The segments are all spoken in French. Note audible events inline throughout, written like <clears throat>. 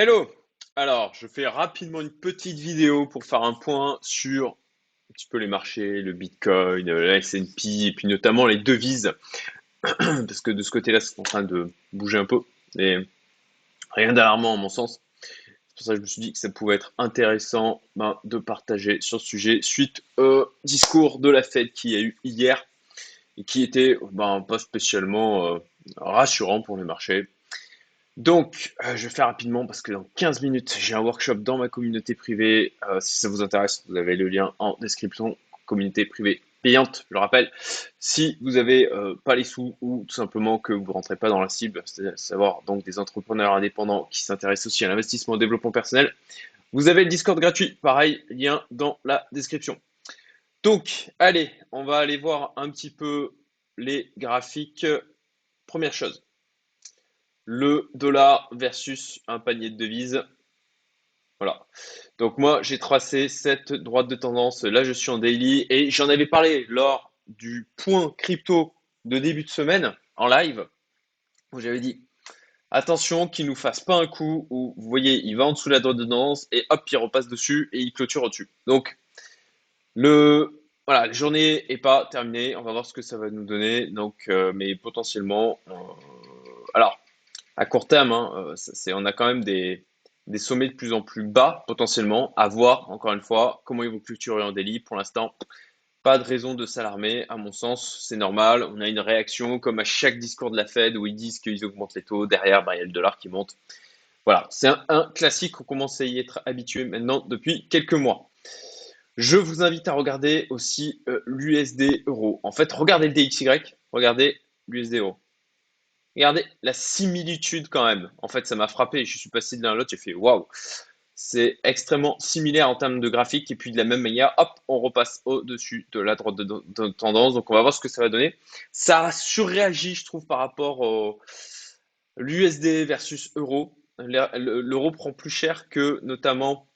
Hello! Alors, je fais rapidement une petite vidéo pour faire un point sur un petit peu les marchés, le Bitcoin, le S&P et puis notamment les devises. <clears throat> Parce que de ce côté-là, c'est en train de bouger un peu. Et rien d'alarmant à mon sens. C'est pour ça que je me suis dit que ça pouvait être intéressant ben, de partager sur ce sujet suite au discours de la Fed qui a eu hier et qui était ben, pas spécialement euh, rassurant pour les marchés. Donc, euh, je vais faire rapidement parce que dans 15 minutes, j'ai un workshop dans ma communauté privée. Euh, si ça vous intéresse, vous avez le lien en description. Communauté privée payante, je le rappelle. Si vous n'avez euh, pas les sous ou tout simplement que vous ne rentrez pas dans la cible, c'est à savoir donc des entrepreneurs indépendants qui s'intéressent aussi à l'investissement au développement personnel, vous avez le Discord gratuit. Pareil, lien dans la description. Donc, allez, on va aller voir un petit peu les graphiques. Première chose, le dollar versus un panier de devises. Voilà. Donc moi, j'ai tracé cette droite de tendance. Là, je suis en daily et j'en avais parlé lors du point crypto de début de semaine en live où j'avais dit attention qu'il nous fasse pas un coup où vous voyez, il va en dessous de la droite de tendance et hop, il repasse dessus et il clôture au-dessus. Donc le la journée est pas terminée. On va voir ce que ça va nous donner. Donc, euh, mais potentiellement, euh, alors à court terme, hein, euh, on a quand même des, sommets de plus en plus bas potentiellement. À voir, encore une fois, comment ils vont clôturer en délit. Pour l'instant, pas de raison de s'alarmer. À mon sens, c'est normal. On a une réaction comme à chaque discours de la Fed où ils disent qu'ils augmentent les taux. Derrière, bah, il y a le dollar qui monte. Voilà, c'est un, classique. On commence à y être habitué maintenant depuis quelques mois. Je vous invite à regarder aussi euh, l'USD euro. En fait, regardez le DXY, regardez l'USD euro. Regardez la similitude quand même. En fait, ça m'a frappé. Je suis passé de l'un à l'autre, j'ai fait waouh. C'est extrêmement similaire en termes de graphique. Et puis de la même manière, hop, on repasse au-dessus de la droite de, tendance. Donc on va voir ce que ça va donner. Ça surréagit, je trouve, par rapport au l'USD versus euro. L'euro prend plus cher que notamment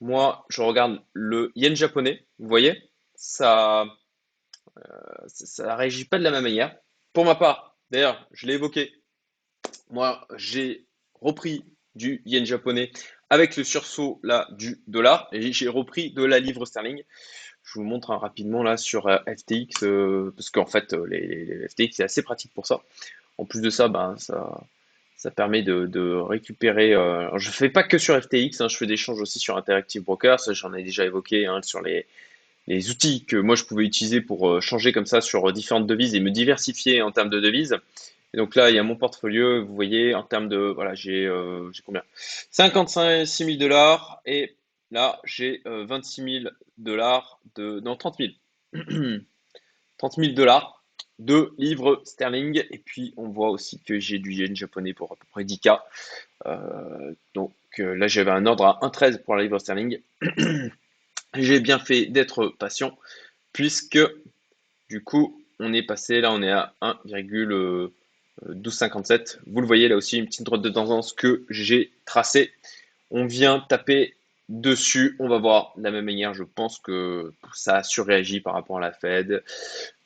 moi, je regarde le yen japonais. Vous voyez, ça, euh, ça, réagit pas de la même manière. Pour ma part, D'ailleurs, je l'ai évoqué. Moi, j'ai repris du yen japonais avec le sursaut du dollar et j'ai repris de la livre sterling. Je vous montre rapidement là sur euh, FTX euh, parce qu'en fait euh, les, FTX c'est assez pratique pour ça. En plus de ça, ben ça permet de, récupérer. Je je fais pas que sur FTX, hein, je fais des échanges aussi sur Interactive Brokers. J'en ai déjà évoqué hein, sur les les outils que moi je pouvais utiliser pour euh, changer comme ça sur différentes devises et me diversifier en termes de devises. Donc là, il y a mon portfolio, vous voyez, en termes de, voilà, j'ai euh, combien? 56 000 dollars et là, j'ai 26 000 dollars de, non, 30 000. 30 000 dollars de livres sterling. Et puis, on voit aussi que j'ai du yen japonais pour à peu près 10K. Euh, donc là, j'avais un ordre à 1,13 pour la livre sterling. <clears throat> j'ai bien fait d'être patient puisque du coup on est passé là on est à 1,1257 vous le voyez là aussi une petite droite de tendance que j'ai tracée. On vient taper dessus on va voir de la même manière je pense que ça a surréagi par rapport à la Fed.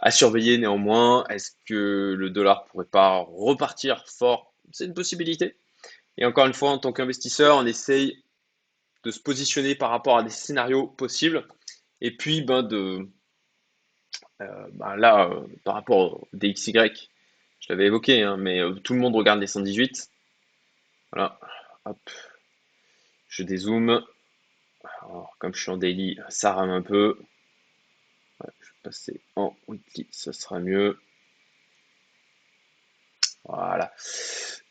À surveiller néanmoins est-ce que le dollar pourrait pas repartir fort? C'est une possibilité. Et encore une fois en tant qu'investisseur on essaye de se positionner par rapport à des scénarios possibles. Et puis, ben, de, euh, ben là, euh, par rapport au DXY, je l'avais évoqué, hein, mais euh, tout le monde regarde les 118. Voilà, hop, je dézoome. Alors, comme je suis en daily, ça rame un peu. je vais passer en weekly, ça sera mieux. Voilà.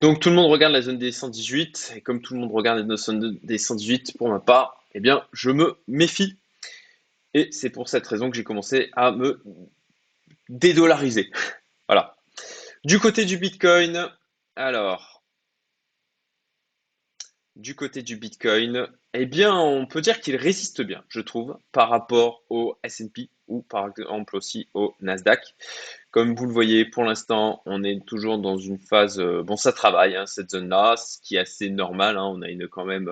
Donc tout le monde regarde la zone des 118, et comme tout le monde regarde la zone des 118, pour ma part, eh bien, je me méfie. Et c'est pour cette raison que j'ai commencé à me dédollariser. <laughs> voilà. Du côté du Bitcoin, alors, du côté du Bitcoin, eh bien, on peut dire qu'il résiste bien, je trouve, par rapport au S&P ou par exemple aussi au Nasdaq. Comme vous le voyez, pour l'instant, on est toujours dans une phase, euh, bon, ça travaille, hein, cette zone-là, ce qui est assez normal. Hein. on a une quand même,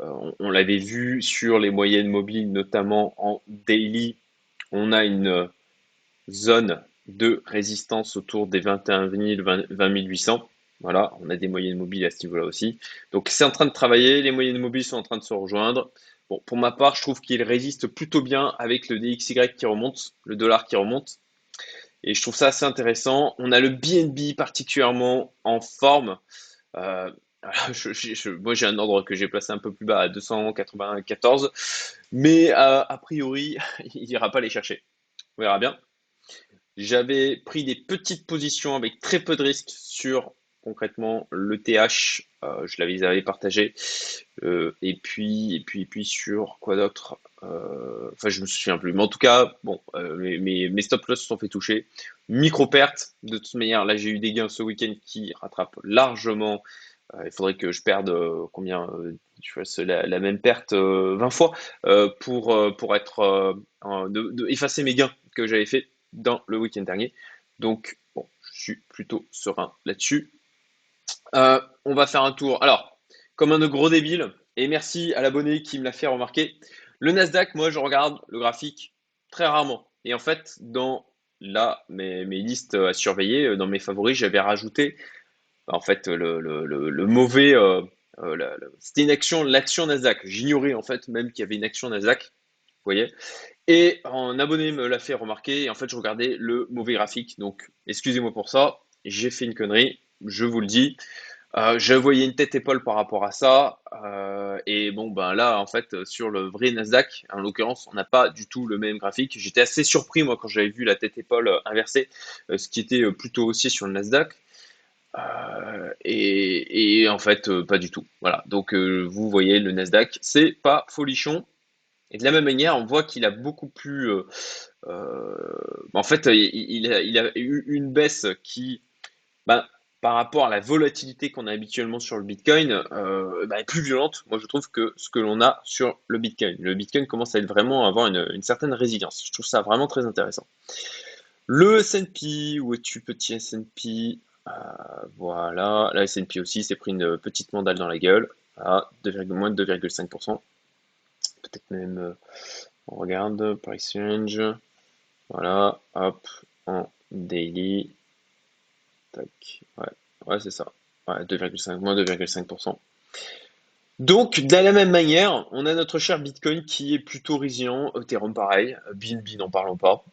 euh, on, l'avait vu sur les moyennes mobiles, notamment en daily, on a une zone de résistance autour des 21 000, 20 800. Voilà, on a des moyennes mobiles à ce niveau-là aussi. Donc c'est en train de travailler, les moyennes mobiles sont en train de se rejoindre. Bon, pour ma part, je trouve qu'il résiste plutôt bien avec le DXY qui remonte, le dollar qui remonte. Et je trouve ça assez intéressant. On a le BNB particulièrement en forme. Euh, moi, j'ai un ordre que j'ai placé un peu plus bas à 294, mais euh, a priori, <laughs> il n'ira pas les chercher. On verra bien. J'avais pris des petites positions avec très peu de risques sur concrètement le TH, euh, je l'avais avais partagé, euh, et puis et puis et puis sur quoi d'autre Enfin, je me souviens plus, mais en tout cas, bon, mes, mes, stop loss se sont fait toucher. Micro perte, de toute manière, là j'ai eu des gains ce week-end qui rattrapent largement euh, il faudrait que je perde euh, combien je euh, fasse la, même perte 20 fois pour, pour être effacer mes gains que j'avais fait dans le week-end dernier. Donc bon, je suis plutôt serein là-dessus. On va faire un tour. Alors, comme un gros débile, et merci à l'abonné qui me l'a fait remarquer. Le Nasdaq, moi, je regarde le graphique très rarement. Et en fait, dans là, mes, listes à surveiller, dans mes favoris, j'avais rajouté en fait, le, mauvais. Euh, euh, c'était une action, l'action Nasdaq. J'ignorais en fait même qu'il y avait une action Nasdaq. Vous voyez Et un abonné me l'a fait remarquer. Et en fait, je regardais le mauvais graphique. Donc, excusez-moi pour ça. J'ai fait une connerie. Je vous le dis. Euh, je voyais une tête-épaule par rapport à ça. et bon, ben là, en fait, sur le vrai Nasdaq, en l'occurrence, on n'a pas du tout le même graphique. J'étais assez surpris, moi, quand j'avais vu la tête-épaule inversée, ce qui était plutôt aussi sur le Nasdaq. Euh, et, en fait, euh, pas du tout. Voilà. Donc, euh, vous voyez, le Nasdaq, c'est pas folichon. Et de la même manière, on voit qu'il a beaucoup plus. en fait, il, a, eu une baisse qui, ben, par rapport à la volatilité qu'on a habituellement sur le Bitcoin, ben, est plus violente. Moi, je trouve que ce que l'on a sur le Bitcoin. Le Bitcoin commence à être vraiment avoir une, certaine résilience. Je trouve ça vraiment très intéressant. Le S&P, où es-tu petit S&P euh, voilà, la S&P aussi s'est pris une petite mandale dans la gueule à moins de 2,5%. Peut-être même, euh, on regarde, price range. Voilà, hop, en daily. Ouais, ouais c'est ça. Ouais, 2,5, moins 2,5%. Donc, de la même manière, on a notre cher Bitcoin qui est plutôt résilient, Ethereum pareil, BNB n'en parlons pas.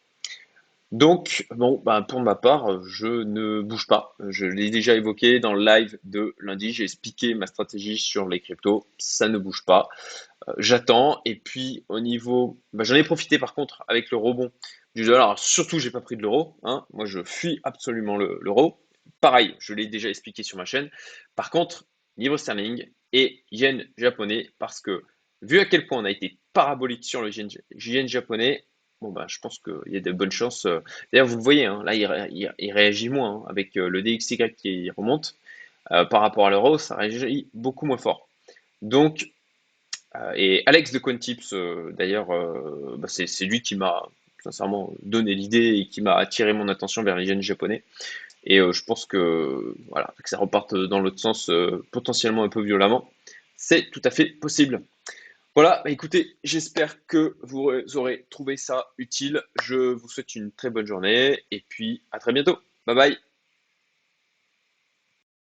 Donc, bon, bah, pour ma part, je ne bouge pas. Je l'ai déjà évoqué dans le live de lundi. J'ai expliqué ma stratégie sur les cryptos. Ça ne bouge pas. Euh, j'attends. Et puis, au niveau. Bah, j'en ai profité par contre avec le rebond du dollar. Alors, surtout, j'ai pas pris de l'euro. Hein. Moi, je fuis absolument l'euro. Pareil, je l'ai déjà expliqué sur ma chaîne. Par contre, niveau sterling et yen japonais, parce que vu à quel point on a été parabolique sur le yen japonais, bon, bah, je pense qu'il y a de bonnes chances. Euh, d'ailleurs, vous voyez, hein, là, il, réagit moins hein, avec euh, le DXY qui remonte. Euh, par rapport à l'euro, ça réagit beaucoup moins fort. Donc, et Alex de Quantips, d'ailleurs, bah, c'est lui qui m'a sincèrement donné l'idée et qui m'a attiré mon attention vers les jeunes japonais. Et je pense que voilà, que ça reparte dans l'autre sens potentiellement un peu violemment. C'est tout à fait possible. Voilà, bah, écoutez, j'espère que vous aurez trouvé ça utile. Je vous souhaite une très bonne journée et puis à très bientôt. Bye bye.